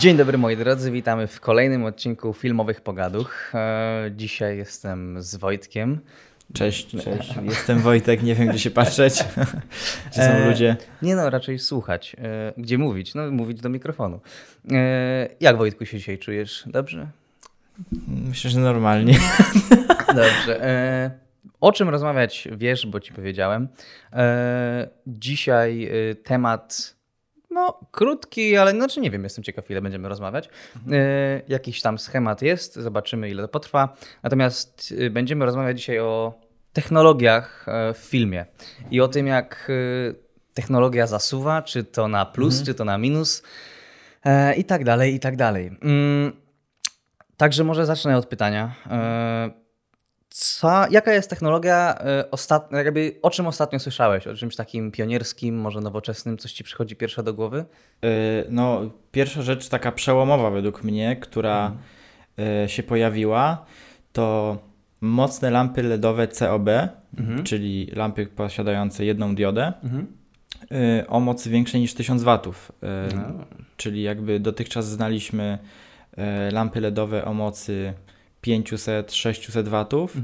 Dzień dobry moi drodzy, witamy w kolejnym odcinku Filmowych Pogaduch. E, dzisiaj jestem z Wojtkiem. Cześć, cześć. Jestem Wojtek, nie wiem gdzie się patrzeć. Gdzie są E, ludzie? Nie no, raczej słuchać. E, Gdzie mówić? No, mówić do mikrofonu. E, Jak Wojtku się dzisiaj czujesz? Dobrze? Myślę, że normalnie. Dobrze. E, O czym rozmawiać wiesz, bo ci powiedziałem. E, Dzisiaj e, temat no krótki, ale znaczy nie wiem, jestem ciekaw ile będziemy rozmawiać. E, Jakiś tam schemat jest, zobaczymy ile to potrwa. Natomiast e, będziemy rozmawiać dzisiaj o technologiach e, w filmie i o tym jak e, technologia zasuwa, czy to na plus, czy to na minus e, i tak dalej, i tak dalej. Mm, Także może zacznę od pytania. Co, jaka jest technologia, e, ostat, jakby, o czym ostatnio słyszałeś? O czymś takim pionierskim, może nowoczesnym? Coś ci przychodzi pierwsze do głowy? Y, No, pierwsza rzecz taka przełomowa według mnie, która y, się pojawiła, to mocne lampy LEDowe COB, czyli lampy posiadające jedną diodę, y, o mocy większej niż 1000 watów. Y, Czyli jakby dotychczas znaliśmy y, lampy LEDowe o mocy 500-600 watów,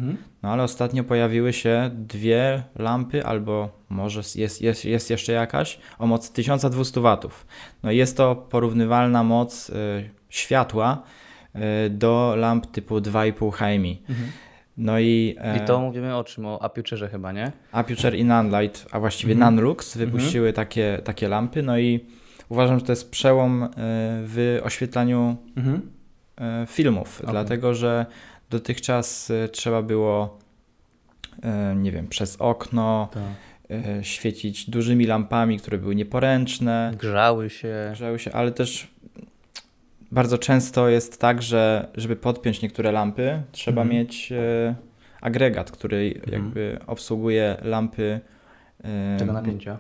no ale ostatnio pojawiły się dwie lampy, albo może jest, jest, jest jeszcze jakaś, o mocy 1200 watów. No i jest to porównywalna moc y, światła y, do lamp typu 2,5 HMI. No i, e, I to mówimy o czym? O aputurze chyba, nie? Aputure i Nanlite, a właściwie Nanlux wypuściły takie, takie lampy, no i uważam, że to jest przełom y, w oświetlaniu e, filmów, Okej. dlatego że dotychczas e, trzeba było, e, nie wiem, przez okno e, świecić dużymi lampami, które były nieporęczne, Grzały się. grzały się, ale też bardzo często jest tak, że żeby podpiąć niektóre lampy, trzeba Mhm. mieć e, agregat, który jakby obsługuje lampy. e, Tego napięcia.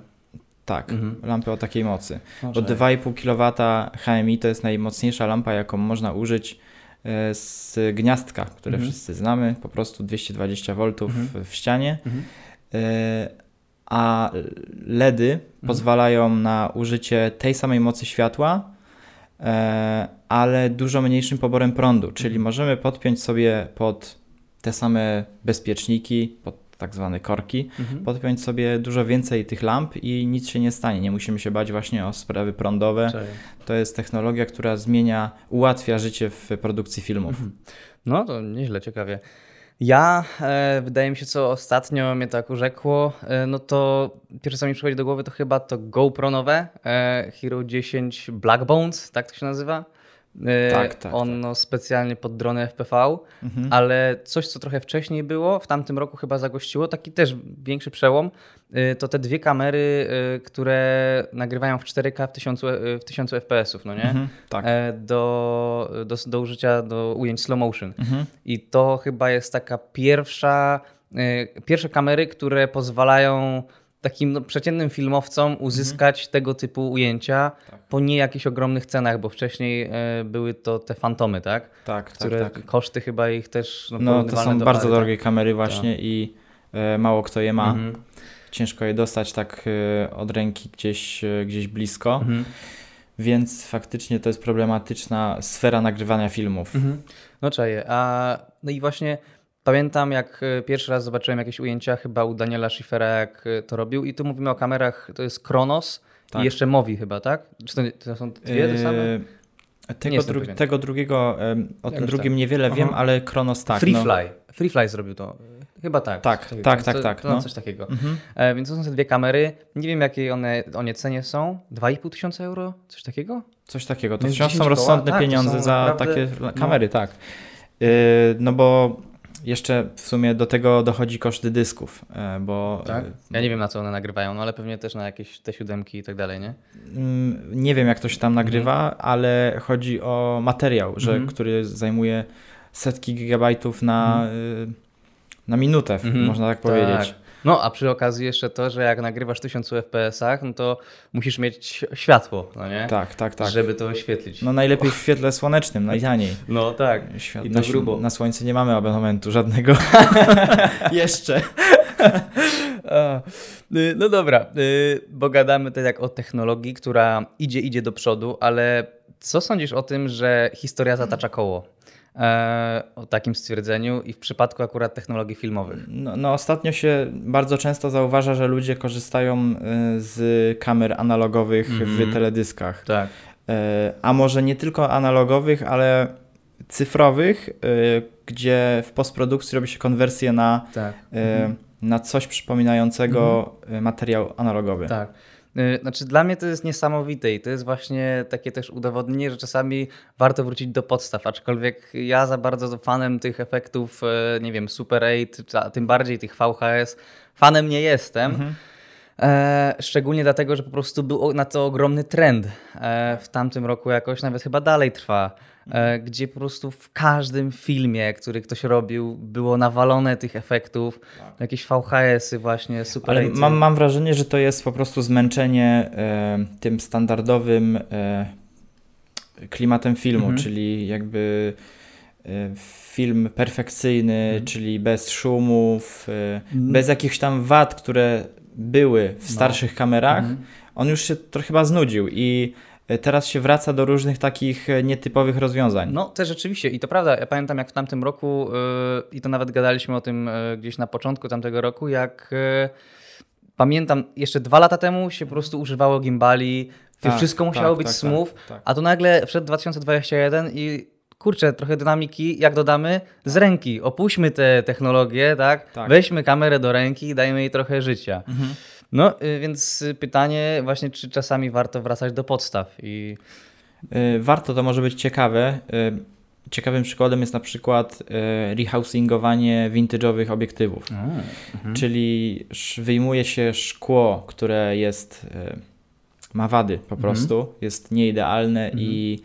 Tak, Mhm. lampy o takiej mocy. No, Bo czekaj. 2,5 kW HMI to jest najmocniejsza lampa, jaką można użyć e, z gniazdka, które Mhm. wszyscy znamy, po prostu 220 V Mhm. w ścianie. Mhm. E, A LEDy Mhm. pozwalają na użycie tej samej mocy światła, e, ale dużo mniejszym poborem prądu, czyli Mhm. możemy podpiąć sobie pod te same bezpieczniki, pod tak zwane korki, Mhm. podpiąć sobie dużo więcej tych lamp i nic się nie stanie. Nie musimy się bać właśnie o sprawy prądowe. To jest technologia, która zmienia, ułatwia życie w produkcji filmów. Mhm. No to nieźle, ciekawie. Ja, e, wydaje mi się, co ostatnio mnie tak urzekło, e, no to pierwsze co mi przychodzi do głowy to chyba to GoPro nowe, e, Hero 10 Black Bones, tak to się nazywa? E, Tak, tak, On No, specjalnie pod drony FPV, Mhm. ale coś, co trochę wcześniej było, w tamtym roku chyba zagościło, taki też większy przełom, e, to te dwie kamery, e, które nagrywają w 4K w 1000, e, w 1000 FPS-ów, no nie? Mhm, tak. do, do, do użycia do ujęć slow motion. Mhm. I to chyba jest taka pierwsza, pierwsze kamery, które pozwalają takim no, przeciętnym filmowcom uzyskać tego typu ujęcia Mhm. Tak. po nie jakichś ogromnych cenach, bo wcześniej e, były to te fantomy, tak? Tak, Które tak, tak. koszty chyba ich też no, No, to są do bardzo pary, drogie kamery właśnie i e, mało kto je ma. Mhm. Ciężko je dostać tak e, od ręki gdzieś, gdzieś blisko, Mhm. więc faktycznie to jest problematyczna sfera nagrywania filmów. Mhm. No czaję. A, no i właśnie pamiętam, jak e, pierwszy raz zobaczyłem jakieś ujęcia chyba u Daniela Schiffera, jak e, to robił. I tu mówimy o kamerach, to jest Kronos Tak. i jeszcze Movi chyba, tak? Czy to, to są dwie te same? E, Tego, dru- tego drugiego, o tym drugim tak. niewiele wiem, Aha. ale Kronos tak. Freefly. No. Freefly zrobił to. Chyba tak. Tak, Coś takiego. tak, tak, To- tak, to no. Coś takiego. Mhm. E, więc to są te dwie kamery. Nie wiem, jakie one, one cenie są. 2,5 tysiąca euro? Coś takiego? Coś takiego. To wciąż 10 są koła, rozsądne tak, to pieniądze są za naprawdę- takie no. kamery, tak. Yy, no bo jeszcze w sumie do tego dochodzi koszty dysków, e, bo Tak. e, Ja nie wiem, na co one nagrywają, no ale pewnie też na jakieś te siódemki i tak dalej, nie? Mm, Nie wiem, jak to się tam nagrywa, ale chodzi o materiał, że, Mhm. który zajmuje setki gigabajtów na, y, na minutę, Mhm. można tak powiedzieć. Tak. No, a przy okazji jeszcze to, że jak nagrywasz 1000 FPS-ach, no to musisz mieć światło, no nie? Tak, tak, tak. Żeby to oświetlić. No najlepiej w świetle słonecznym, najtaniej. No tak. Świat, I na, grubo. na słońce nie mamy abonamentu żadnego. Jeszcze. Y, No dobra, y, bo gadamy tutaj jak o technologii, która idzie, idzie do przodu, ale co sądzisz o tym, że historia zatacza koło? E, o takim stwierdzeniu i w przypadku akurat technologii filmowych. No, no, ostatnio się bardzo często zauważa, że ludzie korzystają e, z kamer analogowych mm -hmm. w mhm. teledyskach. Tak. E, a może nie tylko analogowych, ale cyfrowych, gdzie w postprodukcji robi się konwersję na, tak. na coś przypominającego mm -hmm. materiał analogowy. Tak. Y, znaczy, dla mnie to jest niesamowite i to jest właśnie takie też udowodnienie, że czasami warto wrócić do podstaw. Aczkolwiek ja za bardzo fanem tych efektów, y, nie wiem, Super 8, a tym bardziej tych VHS, fanem nie jestem. Mhm. E, szczególnie dlatego, że po prostu był na to ogromny trend. E, w tamtym roku jakoś nawet chyba dalej trwa. E, gdzie po prostu w każdym filmie, który ktoś robił, było nawalone tych efektów, tak. jakieś VHS-y właśnie, super. Ale mam, mam wrażenie, że to jest po prostu zmęczenie e, tym standardowym e, klimatem filmu, mhm. czyli jakby film perfekcyjny, mhm. czyli bez szumów, mhm. bez jakichś tam wad, które były w no. starszych kamerach. Mhm. On już się trochę chyba znudził i teraz się wraca do różnych takich e, nietypowych rozwiązań. No, też rzeczywiście. I to prawda. Ja pamiętam, jak w tamtym roku, yy, i to nawet gadaliśmy o tym yy, gdzieś na początku tamtego roku, jak yy, pamiętam, jeszcze dwa lata temu się po prostu używało gimbali, tak, wszystko musiało tak, być tak, smooth, tak, tak. a tu nagle wszedł 2021 i kurczę, trochę dynamiki, jak dodamy, z ręki. Opuśćmy te technologie, tak? tak. Weźmy kamerę do ręki, dajmy jej trochę życia. Mhm. No, y, więc pytanie właśnie, czy czasami warto wracać do podstaw i... Y, warto, to może być ciekawe. Y, ciekawym przykładem jest na przykład rehousingowanie vintage'owych obiektywów. A, mhm. Czyli wyjmuje się szkło, które jest ma wady po mhm. prostu, mhm. jest nieidealne mhm. i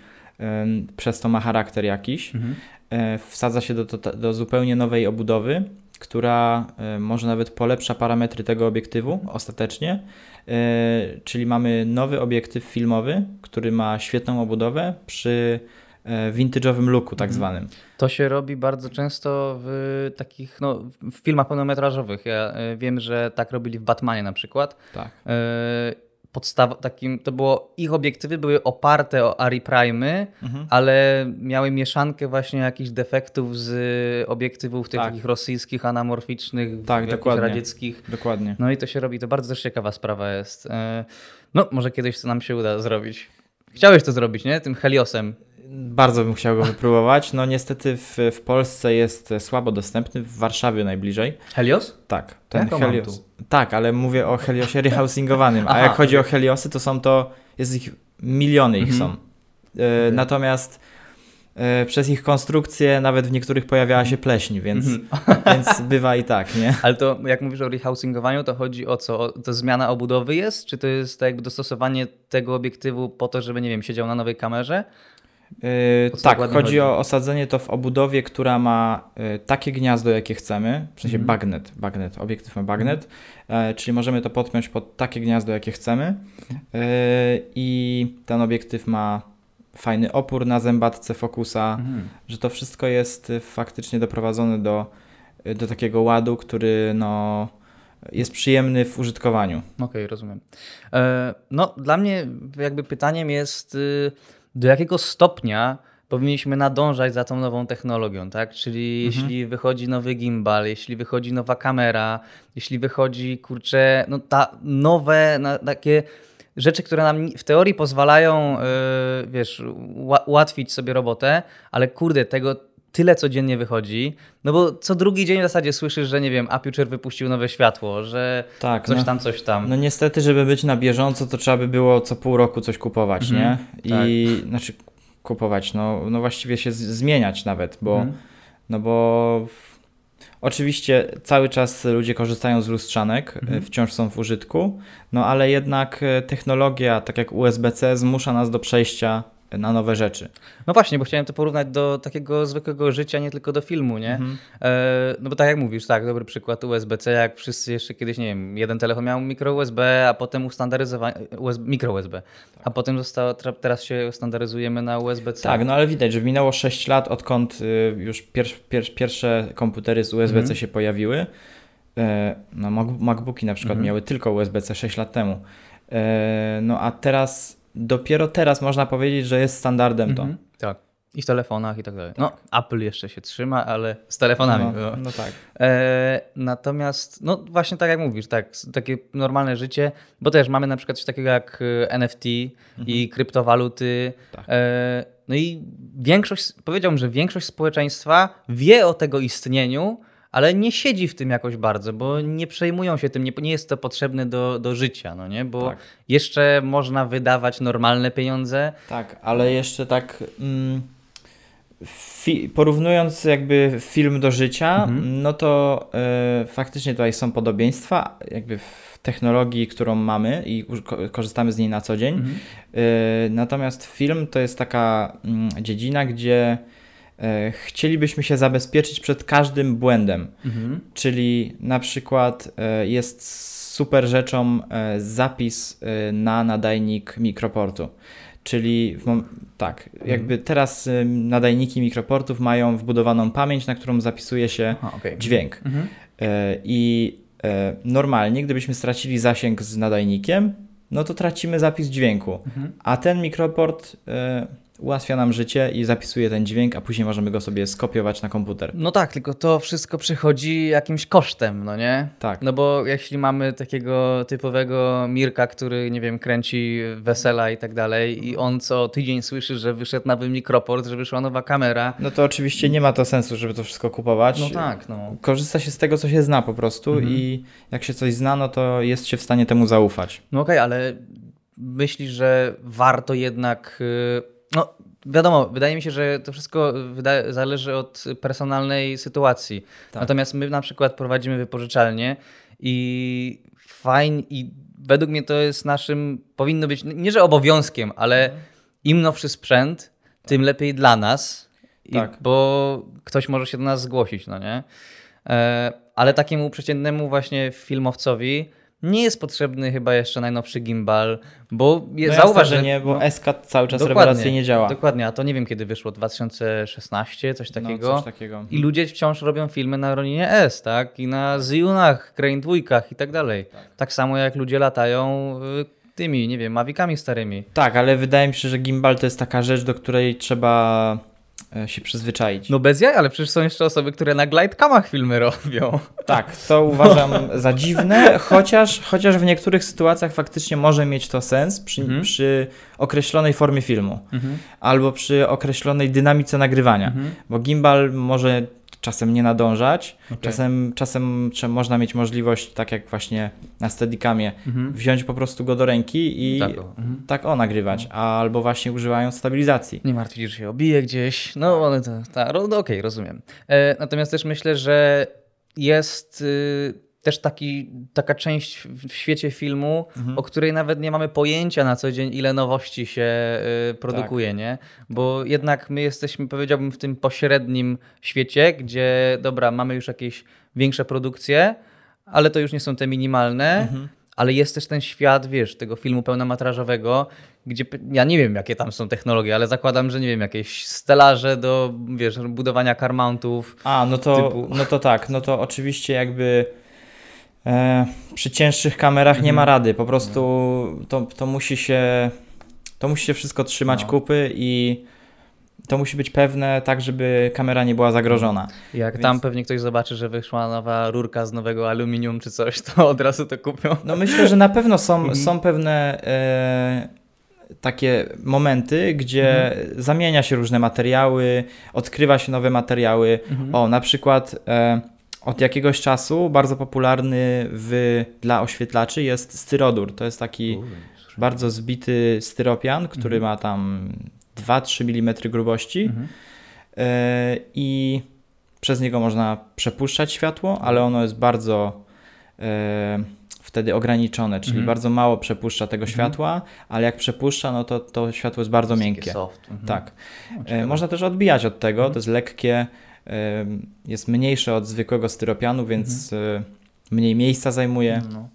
przez to ma charakter jakiś. Mhm. E, wsadza się do, do, do zupełnie nowej obudowy która e, może nawet polepsza parametry tego obiektywu ostatecznie. E, czyli mamy nowy obiektyw filmowy, który ma świetną obudowę przy e, vintage'owym looku tak mhm. zwanym. To się robi bardzo często w takich, no, w filmach pełnometrażowych. Ja wiem, że tak robili w Batmanie na przykład. Tak podstaw, takim, to było, ich obiektywy były oparte o Ari Prime, mhm. ale miały mieszankę właśnie jakichś defektów z obiektywów tych tak. takich rosyjskich, anamorficznych, tak, dokładnie. radzieckich. Dokładnie. No i to się robi, to bardzo też ciekawa sprawa jest. E, no, może kiedyś to nam się uda zrobić. Chciałeś to zrobić, nie? Tym Heliosem. Bardzo bym chciał go wypróbować. No niestety w, w Polsce jest słabo dostępny, w Warszawie najbliżej. Helios? Tak, ten Helios. Tak, ale mówię o Heliosie rehousingowanym. A jak chodzi o Heliosy, to są to, jest ich miliony ich mhm. są. E, natomiast e, przez ich konstrukcję nawet w niektórych pojawiała się pleśń, więc, mhm. więc bywa i tak, nie? Ale to jak mówisz o rehousingowaniu, to chodzi o co? To zmiana obudowy jest? Czy to jest jakby dostosowanie tego obiektywu po to, żeby, nie wiem, siedział na nowej kamerze? Yy, tak, chodzi, chodzi, o osadzenie to w obudowie, która ma yy, takie gniazdo, jakie chcemy, w sensie mm. bagnet, bagnet, obiektyw ma bagnet, mm. czyli możemy to podpiąć pod takie gniazdo, jakie chcemy yy, i ten obiektyw ma fajny opór na zębatce fokusa, mm. że to wszystko jest faktycznie doprowadzone do, do takiego ładu, który no, jest przyjemny w użytkowaniu. Okej, okay, rozumiem. E, no, dla mnie jakby pytaniem jest y, do jakiego stopnia powinniśmy nadążać za tą nową technologią, tak? Czyli mhm. jeśli wychodzi nowy gimbal, jeśli wychodzi nowa kamera, jeśli wychodzi, kurczę, no ta nowe, na, takie rzeczy, które nam w teorii pozwalają, yy, wiesz, ułatwić sobie robotę, ale kurde, tego tyle codziennie wychodzi, no bo co drugi dzień w zasadzie słyszysz, że nie wiem, Aputure wypuścił nowe światło, że tak, coś no, tam, coś tam. No niestety, żeby być na bieżąco, to trzeba by było co pół roku coś kupować, mhm, nie? I tak. znaczy kupować, no, no właściwie się zmieniać nawet, bo mhm. no bo Oczywiście cały czas ludzie korzystają z lustrzanek, mhm. wciąż są w użytku, no ale jednak e, technologia, tak jak USB-C, zmusza nas do przejścia na nowe rzeczy. No właśnie, bo chciałem to porównać do takiego zwykłego życia, nie tylko do filmu, nie? Mhm. E, no bo tak jak mówisz, tak, dobry przykład USB-C, jak wszyscy jeszcze kiedyś, nie wiem, jeden telefon miał mikro USB, a potem ustandaryzowanie, USB, mikro USB, tak. a potem zostało, teraz się standaryzujemy na USB-C. Tak, no ale widać, że minęło 6 lat, odkąd y, już pier, pier, pierwsze komputery z USB-C mhm. się pojawiły. E, no MacBooki na przykład mhm. miały tylko USB-C 6 lat temu. E, no a teraz dopiero teraz można powiedzieć, że jest standardem to. Mhm. Tak. I w telefonach i tak dalej. No, Apple jeszcze się trzyma, ale z telefonami. No, no tak. E, natomiast, no właśnie tak jak mówisz, tak, takie normalne życie, bo też mamy na przykład coś takiego jak e, NFT i kryptowaluty. Tak. E, no i większość, powiedziałbym, że większość społeczeństwa wie o tego istnieniu, ale nie siedzi w tym jakoś bardzo, bo nie przejmują się tym, nie, nie jest to potrzebne do, do życia, no nie? Bo Tak. jeszcze można wydawać normalne pieniądze. Tak, ale jeszcze tak mm, porównując jakby film do życia, no to e, faktycznie tutaj są podobieństwa jakby w technologii, którą mamy i korzystamy z niej na co dzień. E, natomiast film to jest taka mm, dziedzina, gdzie chcielibyśmy się zabezpieczyć przed każdym błędem. Mhm. Czyli na przykład e, jest super rzeczą e, zapis e, na nadajnik mikroportu. Czyli w tak, jakby teraz e, nadajniki mikroportów mają wbudowaną pamięć, na którą zapisuje się Aha, okej. dźwięk. Mhm. E, I e, normalnie, gdybyśmy stracili zasięg z nadajnikiem, no to tracimy zapis dźwięku. Mhm. A ten mikroport e, ułatwia nam życie i zapisuje ten dźwięk, a później możemy go sobie skopiować na komputer. No tak, tylko to wszystko przychodzi jakimś kosztem, no nie? Tak. No bo jeśli mamy takiego typowego Mirka, który, nie wiem, kręci wesela i tak dalej i on co tydzień słyszy, że wyszedł nowy mikroport, że wyszła nowa kamera. No to oczywiście nie ma to sensu, żeby to wszystko kupować. No tak, no. Korzysta się z tego, co się zna po prostu i jak się coś zna, no to jest się w stanie temu zaufać. No okej, ale myślisz, że warto jednak. y, No, wiadomo, wydaje mi się, że to wszystko zależy od personalnej sytuacji. Tak. Natomiast my na przykład prowadzimy wypożyczalnię i fajnie, i według mnie to jest naszym, powinno być, nie że obowiązkiem, ale Mhm. im nowszy sprzęt, tym lepiej dla nas, I, Tak. bo ktoś może się do nas zgłosić, no nie? E, ale takiemu przeciętnemu właśnie filmowcowi nie jest potrzebny chyba jeszcze najnowszy gimbal, bo je, No zauważ, że nie, bo no, SK cały czas rewelacyjnie działa. Dokładnie, a to nie wiem kiedy wyszło, 2016, coś takiego. No, coś takiego. I ludzie wciąż robią filmy na Roninie S, tak? I na Zionach, Crane dwójkach i tak dalej. Tak samo jak ludzie latają y, tymi, nie wiem, Mavicami starymi. Tak, ale wydaje mi się, że gimbal to jest taka rzecz, do której trzeba się przyzwyczaić. No bez jaj, ale przecież są jeszcze osoby, które na glidecamach filmy robią. Tak, to uważam za dziwne, chociaż, chociaż w niektórych sytuacjach faktycznie może mieć to sens przy, Mhm. przy określonej formie filmu albo przy określonej dynamice nagrywania, Mhm. bo gimbal może czasem nie nadążać, Okej. czasem, czasem można mieć możliwość, tak jak właśnie na Steadicamie, Mhm. wziąć po prostu go do ręki i Tak, o. Mhm. tak o nagrywać, albo właśnie używają stabilizacji. Nie martw się, że się obije gdzieś. No, ale to, ta, no, okej, rozumiem. E, natomiast też myślę, że jest y, też taki, taka część w, świecie filmu, o której nawet nie mamy pojęcia na co dzień, ile nowości się y, produkuje, nie? Bo jednak my jesteśmy, powiedziałbym, w tym pośrednim świecie, gdzie, dobra, mamy już jakieś większe produkcje, ale to już nie są te minimalne. Ale jest też ten świat, wiesz, tego filmu pełnometrażowego, gdzie ja nie wiem, jakie tam są technologie, ale zakładam, że nie wiem, jakieś stelaże do, wiesz, budowania carmountów. A, no to, Typu- no to tak, no to oczywiście jakby e, przy cięższych kamerach Mhm. nie ma rady, po prostu to, to musi się to musi się wszystko trzymać No. kupy i to musi być pewne tak, żeby kamera nie była zagrożona. Jak Więc- tam pewnie ktoś zobaczy, że wyszła nowa rurka z nowego aluminium czy coś, to od razu to kupią. No myślę, że na pewno są, Mhm. są pewne e, takie momenty, gdzie Mhm. zamienia się różne materiały, odkrywa się nowe materiały. Mhm. O, na przykład e, od jakiegoś czasu bardzo popularny w, dla oświetlaczy jest styrodur. To jest taki bardzo zbity styropian, który Mhm. ma tam 2-3 mm grubości Mhm. e, i przez niego można przepuszczać światło, ale ono jest bardzo e, wtedy ograniczone, czyli Mhm. bardzo mało przepuszcza tego Mhm. światła, ale jak przepuszcza, no to to światło jest bardzo miękkie. Soft. Mhm. Tak. O, E. Można też odbijać od tego, to jest lekkie, jest mniejsze od zwykłego styropianu, więc Mhm. e, mniej miejsca zajmuje. No,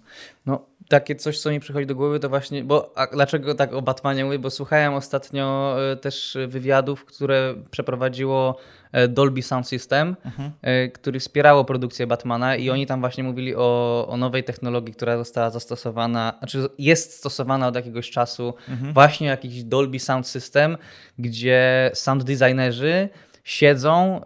no, takie coś, co mi przychodzi do głowy, to właśnie, bo dlaczego tak o Batmanie mówię, bo słuchałem ostatnio e, też wywiadów, które przeprowadziło e, Dolby Sound System, mhm. Który wspierało produkcję Batmana i oni tam właśnie mówili o, o nowej technologii, która została zastosowana, znaczy jest stosowana od jakiegoś czasu, mhm. właśnie jakiś Dolby Sound System, gdzie sound designerzy siedzą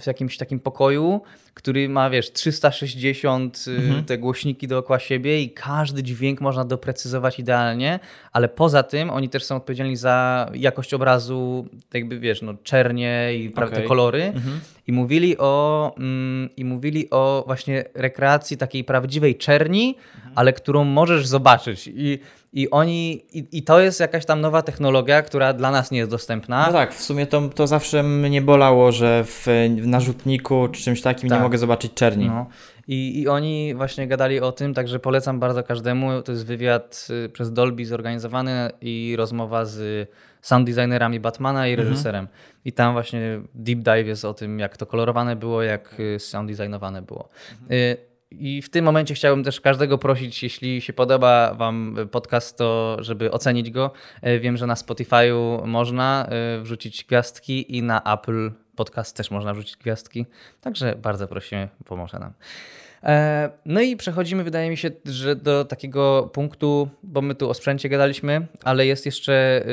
w jakimś takim pokoju który ma, wiesz, 360 y, mhm. te głośniki dookoła siebie i każdy dźwięk można doprecyzować idealnie, ale poza tym oni też są odpowiedzialni za jakość obrazu, jakby, wiesz, no, czernie i okay. te kolory. Mhm. I mówili o mm, i mówili o właśnie rekreacji takiej prawdziwej czerni. Ale którą możesz zobaczyć. I i oni, i, i, to jest jakaś tam nowa technologia, która dla nas nie jest dostępna. No tak, w sumie to, to zawsze mnie bolało, że w, w narzutniku czy czymś takim tak. nie mogę zobaczyć czerni. No. I, I oni właśnie gadali o tym, także polecam bardzo każdemu. To jest wywiad y, przez Dolby zorganizowany i rozmowa z sound designerami Batmana i mhm. reżyserem. Mhm. I tam właśnie deep dive jest o tym, jak to kolorowane było, jak y, sound designowane było. Mhm. I w tym momencie chciałbym też każdego prosić, jeśli się podoba Wam podcast, to żeby ocenić go. E, wiem, że na Spotify'u można e, wrzucić gwiazdki i na Apple Podcast też można wrzucić gwiazdki. Także bardzo prosimy, pomoże nam. E, no i przechodzimy, wydaje mi się, że do takiego punktu, bo my tu o sprzęcie gadaliśmy, ale jest jeszcze,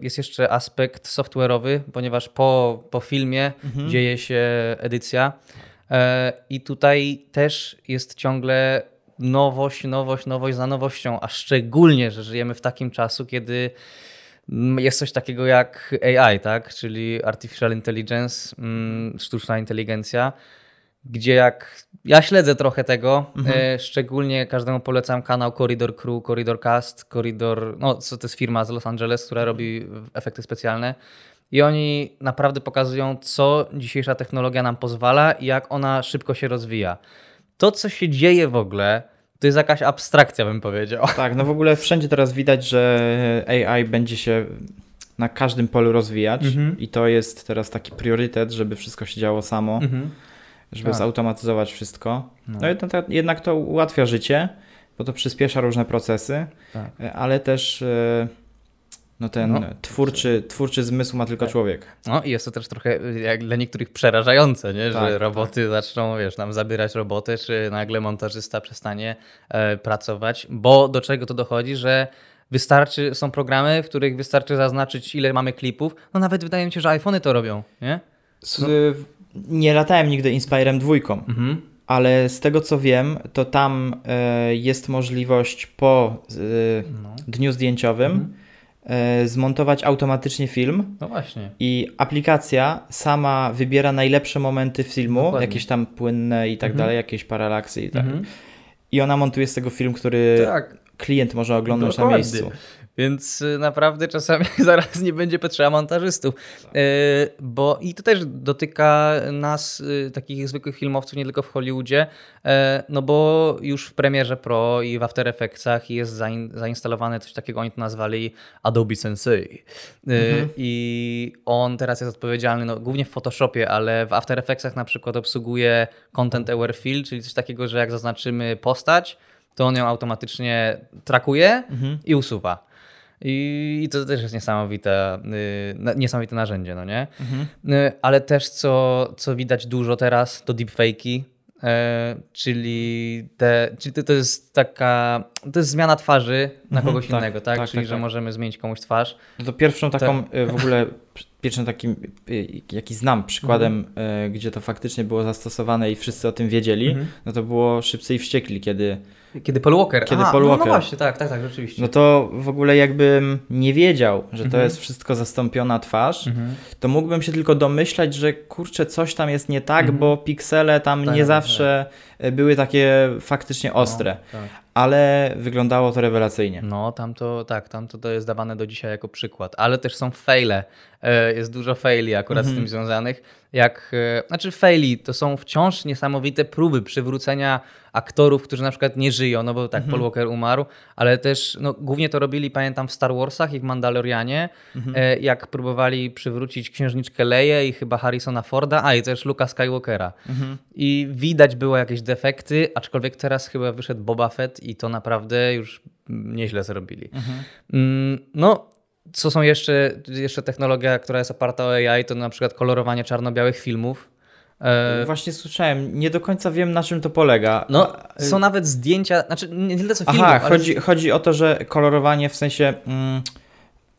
jest jeszcze aspekt software'owy, ponieważ po, po filmie mhm. dzieje się edycja. E, I tutaj też jest ciągle nowość, nowość, nowość za nowością, a szczególnie, że żyjemy w takim czasu, kiedy jest coś takiego jak AI, tak? czyli Artificial Intelligence, mm, sztuczna inteligencja, gdzie jak ja śledzę trochę tego, mhm. E, szczególnie każdemu polecam kanał Corridor Crew, Corridor Cast, Corridor, no to jest firma z Los Angeles, która robi efekty specjalne. I oni naprawdę pokazują, co dzisiejsza technologia nam pozwala i jak ona szybko się rozwija. To, co się dzieje w ogóle, to jest jakaś abstrakcja, bym powiedział. Tak, no w ogóle wszędzie teraz widać, że AI będzie się na każdym polu rozwijać mhm. i to jest teraz taki priorytet, żeby wszystko się działo samo, mhm. żeby tak. zautomatyzować wszystko. No, no jednak, jednak to ułatwia życie, bo to przyspiesza różne procesy, tak. ale też e, no ten no. Twórczy, twórczy zmysł ma tylko tak. człowiek. No i jest to też trochę jak dla niektórych przerażające, nie? Tak, że tak. roboty tak. zaczną, wiesz, nam zabierać roboty, czy nagle montażysta przestanie e, pracować, bo do czego to dochodzi, że wystarczy, są programy, w których wystarczy zaznaczyć ile mamy klipów, no nawet wydaje mi się, że iPhony to robią, nie? No. Nie latałem nigdy Inspirem dwójką. Mhm ale z tego co wiem, to tam e, jest możliwość po e, no. dniu zdjęciowym mhm. E, zmontować automatycznie film. No właśnie. I aplikacja sama wybiera najlepsze momenty filmu, Dokładnie. jakieś tam płynne i tak mhm. dalej, jakieś paralaksy i tak. Mhm. I ona montuje z tego film, który tak. Klient może oglądać Dokładnie. na miejscu. Więc y, naprawdę czasami zaraz nie będzie potrzeba montażystów. Y, bo i to też dotyka nas, y, takich zwykłych filmowców, nie tylko w Hollywoodzie, no bo już w Premierze Pro i w After Effectsach jest zainstalowane coś takiego, oni to nazwali Adobe Sensei. Mhm. I on teraz jest odpowiedzialny, no, głównie w Photoshopie, ale w After Effectsach na przykład obsługuje Content Aware Fill, czyli coś takiego, że jak zaznaczymy postać, to on ją automatycznie trakuje mhm. i usuwa. I, to też jest niesamowite, y, niesamowite narzędzie, no nie? Mhm. Y, ale też co, co widać dużo teraz, to deepfake'i, e, czyli, te, czyli to jest taka, to jest zmiana twarzy na mhm, kogoś tak, innego, tak? tak czyli, tak, że tak. możemy zmienić komuś twarz. No to pierwszą taką tak. Y, w ogóle, pierwszym takim, jaki znam przykładem, mhm. gdzie to faktycznie było zastosowane i wszyscy o tym wiedzieli, mhm. no to było Szybcy i Wściekli, kiedy kiedy Paul Walker. Kiedy Aha, Paul Walker. No, no, właśnie, tak, tak, tak, rzeczywiście. No to w ogóle jakbym nie wiedział, że to mhm. jest wszystko zastąpiona twarz, mhm. to mógłbym się tylko domyślać, że kurczę, coś tam jest nie tak, mhm. bo piksele tam tak, nie tak, zawsze tak. były takie faktycznie no, ostre. No, ale wyglądało to rewelacyjnie. No, tam to tak, tam to, to jest dawane do dzisiaj jako przykład, ale też są faile. E, jest dużo faili akurat z tym związanych. Jak, e, znaczy faili to są wciąż niesamowite próby przywrócenia aktorów, którzy na przykład nie żyją, no bo tak, Mhm. Paul Walker umarł, ale też no, głównie to robili, pamiętam, w Star Warsach i w Mandalorianie, Mhm. e, jak próbowali przywrócić księżniczkę Leję i chyba Harrisona Forda, a i też Luka Skywalkera. Mhm. I widać było jakieś defekty, aczkolwiek teraz chyba wyszedł Boba Fett i to naprawdę już nieźle zrobili. Mhm. Mm, No, co są jeszcze, jeszcze technologia, która jest oparta o AI, to na przykład kolorowanie czarno-białych filmów. E, Właśnie słyszałem, nie do końca wiem na czym to polega. No, A, są nawet zdjęcia, znaczy nie tyle co filmów, Aha, ale chodzi, chodzi o to, że kolorowanie w sensie. Mm,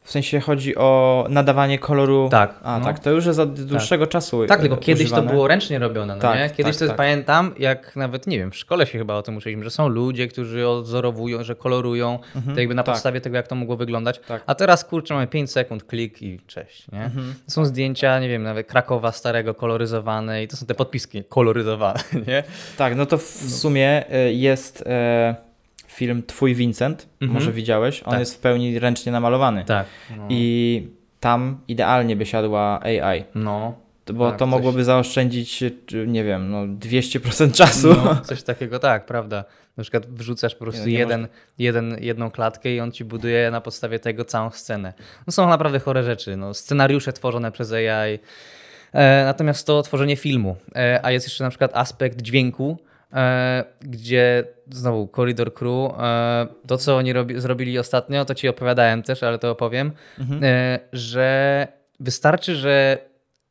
w sensie chodzi o nadawanie koloru. Tak, A no. tak, to już jest od dłuższego czasu. Tak, e, tylko kiedyś używane. to było ręcznie robione, no Tak, nie? Kiedyś tak, to tak. pamiętam, jak nawet, nie wiem, w szkole się chyba o tym uczyliśmy, że są ludzie, którzy odzorowują, że kolorują, to jakby na tak. podstawie tego, jak to mogło wyglądać. Tak. A teraz, kurczę, mamy 5 sekund, klik i cześć, nie? Mhm. Są zdjęcia, nie wiem, nawet Krakowa starego koloryzowane i to są te podpiski koloryzowane, nie? Tak, no to w sumie e, jest e, film Twój Vincent, Mhm. może widziałeś. On Tak. jest w pełni ręcznie namalowany. Tak. No, I tam idealnie by siadła AI. no, Bo Tak, to coś- mogłoby zaoszczędzić, czy, nie wiem, no 200% czasu. no, coś takiego, tak, prawda. Na przykład wrzucasz po prostu Nie, nie jeden, jeden, jedną klatkę i on ci buduje na podstawie tego całą scenę. No są naprawdę chore rzeczy. No, scenariusze tworzone przez AI. E, natomiast to tworzenie filmu. E, a jest jeszcze na przykład aspekt dźwięku, gdzie znowu Corridor Crew, e, to co oni robi, zrobili ostatnio, to ci opowiadałem też, ale to opowiem, e, że wystarczy, że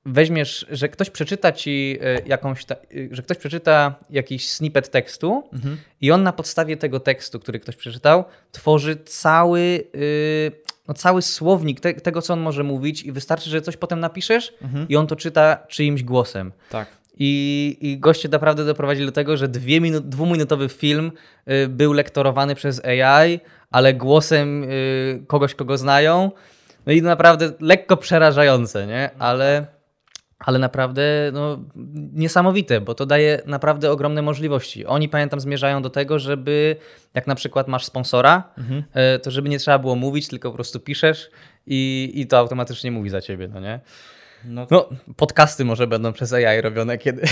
weźmiesz, że ktoś przeczyta ci e, jakąś, ta, e, że ktoś przeczyta jakiś snippet tekstu Mhm. i on na podstawie tego tekstu, który ktoś przeczytał, tworzy cały, y, no cały słownik te, tego, co on może mówić i wystarczy, że coś potem napiszesz Mhm. i on to czyta czyimś głosem. Tak. I, I goście naprawdę doprowadzili do tego, że dwie minu- dwuminutowy film y, był lektorowany przez AI, ale głosem y, kogoś, kogo znają. No i naprawdę lekko przerażające, nie? Ale, ale naprawdę no, niesamowite, bo to daje naprawdę ogromne możliwości. Oni, pamiętam, zmierzają do tego, żeby jak na przykład masz sponsora, Mhm. y, to żeby nie trzeba było mówić, tylko po prostu piszesz i, i to automatycznie mówi za ciebie, no nie? No, No, podcasty może będą przez AI robione kiedy.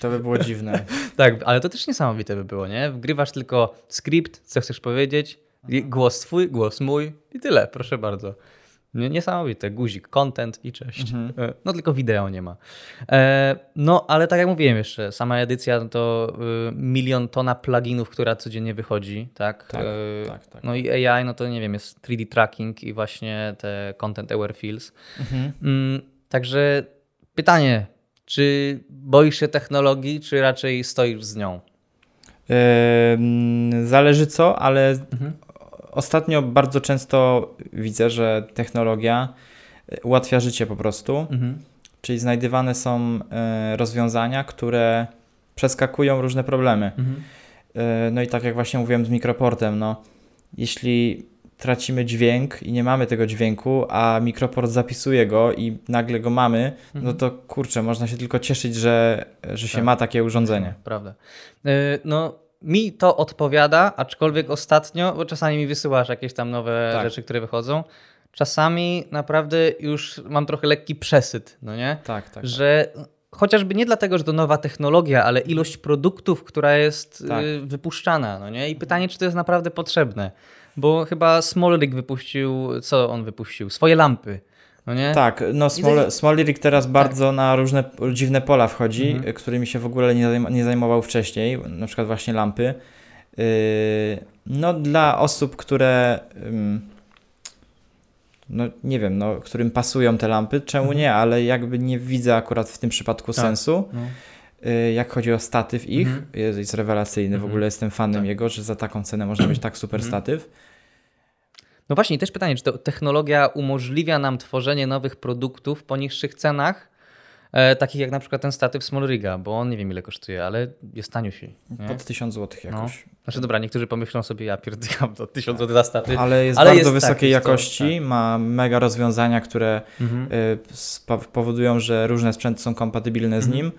to by było dziwne. tak, ale to też niesamowite by było, nie? Wgrywasz tylko skrypt, co chcesz powiedzieć, i głos twój, głos mój i tyle, proszę bardzo. Nie- Niesamowite, guzik, content i cześć. Mhm. E, No tylko wideo nie ma. E, no, ale tak jak mówiłem jeszcze, sama edycja to y, milion tona pluginów, która codziennie wychodzi, tak? Tak, E, tak, tak. No i AI, no to nie wiem, jest 3D tracking i właśnie te content aware fields. Mhm. Także pytanie, czy boisz się technologii, czy raczej stoisz z nią? Zależy co, ale Mhm. ostatnio bardzo często widzę, że technologia y, ułatwia życie po prostu. Mhm. Czyli znajdywane są y, rozwiązania, które przeskakują różne problemy. Mhm. Y, No i tak jak właśnie mówiłem z mikroportem, no, jeśli tracimy dźwięk i nie mamy tego dźwięku, a mikroport zapisuje go i nagle go mamy, no to kurczę, można się tylko cieszyć, że, że się Tak. ma takie urządzenie. Prawda. Y, No, mi to odpowiada, aczkolwiek ostatnio, bo czasami mi wysyłasz jakieś tam nowe Tak. rzeczy, które wychodzą, czasami naprawdę już mam trochę lekki przesyt, no nie? Tak, tak. Że chociażby nie dlatego, że to nowa technologia, ale ilość produktów, która jest Tak. y, wypuszczana, no nie? I pytanie, czy to jest naprawdę potrzebne. Bo chyba Smolrik wypuścił, co on wypuścił? Swoje lampy, no nie? Tak, no Smol, Smolirik teraz bardzo na różne dziwne pola wchodzi, Mhm. którymi się w ogóle nie, zajm- nie zajmował wcześniej, na przykład właśnie lampy. Yy, no dla osób, które ym, no nie wiem, no, którym pasują te lampy, czemu nie, ale jakby nie widzę akurat w tym przypadku Mhm. Tak. sensu. No. Y, Jak chodzi o statyw ich, Mhm. jest, jest rewelacyjny, w Mhm. ogóle jestem fanem Tak. jego, że za taką cenę można mieć tak super Mhm. statyw. No właśnie, też pytanie, czy to technologia umożliwia nam tworzenie nowych produktów po niższych cenach, e, takich jak na przykład ten statyw Smallriga, bo on nie wiem ile kosztuje, ale jest taniusi. Nie? Pod 1000 zł jakoś. Znaczy dobra, niektórzy pomyślą sobie, ja pierdykam to 1000 zł za statyw. Ale jest Ale bardzo jest, tak, wysokiej jest to, jakości, ma mega rozwiązania, które Mhm. y, powodują, że różne sprzęty są kompatybilne z Mhm. nim.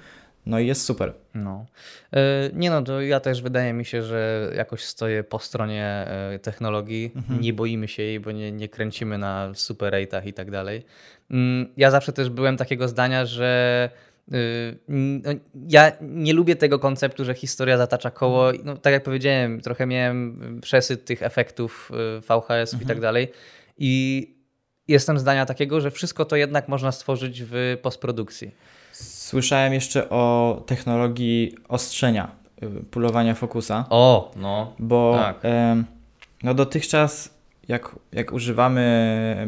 No i jest super. No. E, Nie no, to ja też wydaje mi się, że jakoś stoję po stronie e, technologii. Mhm. Nie boimy się jej, bo nie, nie kręcimy na super rate'ach i tak dalej. Mm, Ja zawsze też byłem takiego zdania, że no, ja nie lubię tego konceptu, że historia zatacza koło. No, tak jak powiedziałem, trochę miałem przesyt tych efektów VHS mhm. i tak dalej. I jestem zdania takiego, że wszystko to jednak można stworzyć w postprodukcji. Słyszałem jeszcze o technologii ostrzenia, y, pulowania fokusa. O, no. Bo tak. no dotychczas jak, jak używamy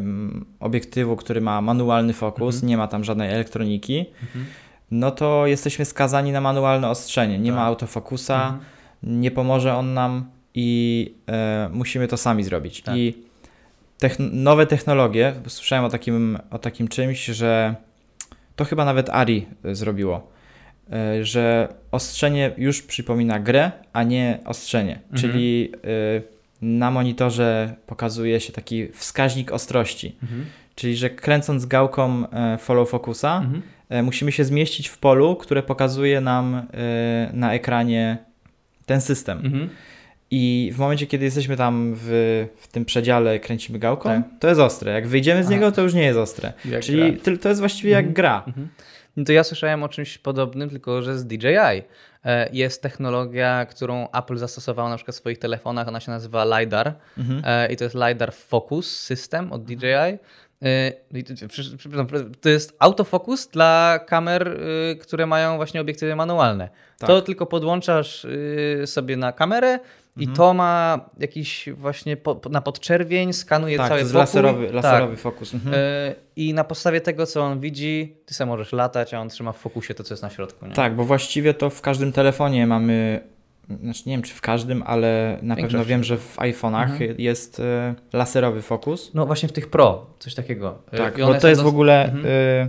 obiektywu, który ma manualny fokus, mhm. nie ma tam żadnej elektroniki, mhm. no to jesteśmy skazani na manualne ostrzenie. Nie tak. ma autofokusa, mhm. nie pomoże on nam i e, musimy to sami zrobić. Tak. I nowe technologie, słyszałem o takim, o takim czymś, że to chyba nawet Ari e, zrobiło, e, że ostrzenie już przypomina grę, a nie ostrzenie. Mhm. Czyli e, na monitorze pokazuje się taki wskaźnik ostrości. Mhm. Czyli, że kręcąc gałką follow focusa, mhm. musimy się zmieścić w polu, które pokazuje nam na ekranie ten system. I w momencie, kiedy jesteśmy tam w, w tym przedziale, kręcimy gałką, tak. to jest ostre. Jak wyjdziemy z niego, to już nie jest ostre. Jak Czyli gra. to jest właściwie jak mhm. gra. Mhm. No to ja słyszałem o czymś podobnym, tylko że z DJI. E, jest technologia, którą Apple zastosowało na przykład w swoich telefonach, ona się nazywa LiDAR mhm. E, i to jest LiDAR Focus System od DJI. E, no to jest autofokus dla kamer, które mają właśnie obiektywy manualne. Tak. To tylko podłączasz sobie na kamerę, i mhm. to ma jakiś właśnie po, na podczerwień, skanuje tak, cały pokój. Laserowy, laserowy tak. fokus. Mhm. Y I na podstawie tego, co on widzi, ty sam możesz latać, a on trzyma w fokusie to, co jest na środku. Nie? Tak, bo właściwie to w każdym telefonie mamy, znaczy nie wiem czy w każdym, ale na pewno wiem, że w iPhone'ach mhm. jest y, laserowy fokus. No właśnie w tych Pro, coś takiego. Y, tak, bo to jest w ogóle... Mhm. Y,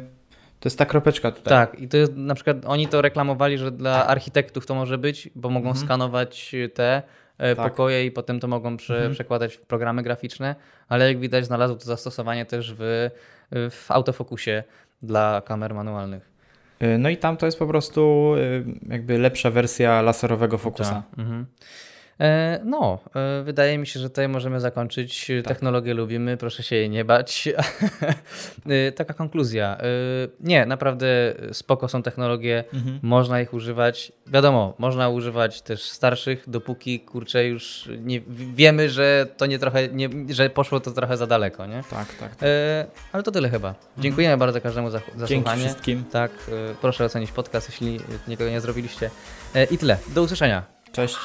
to jest ta kropeczka tutaj. Tak, i to jest na przykład, oni to reklamowali, że dla tak. architektów to może być, bo mogą mhm. skanować te E, tak. pokoje i potem to mogą prze, mhm. przekładać w programy graficzne, ale jak widać znalazło to zastosowanie też w, w autofokusie dla kamer manualnych. E, no i tam to jest po prostu e, jakby lepsza wersja laserowego fokusa. Tak. Mhm. E, no, e, wydaje mi się, że tutaj możemy zakończyć. Tak. Technologię lubimy, proszę się jej nie bać. E, taka konkluzja. Nie, naprawdę spoko są technologie, mhm. można ich używać. Wiadomo, można używać też starszych, dopóki kurczę już nie, wiemy, że to nie trochę, nie, że poszło to trochę za daleko, nie? Tak, tak. tak. Ale to tyle chyba. Mhm. Dziękujemy bardzo każdemu za, za Dzięki słuchanie. wszystkim. Tak, proszę ocenić podcast, jeśli nikogo nie zrobiliście. I tyle. Do usłyszenia. Cześć.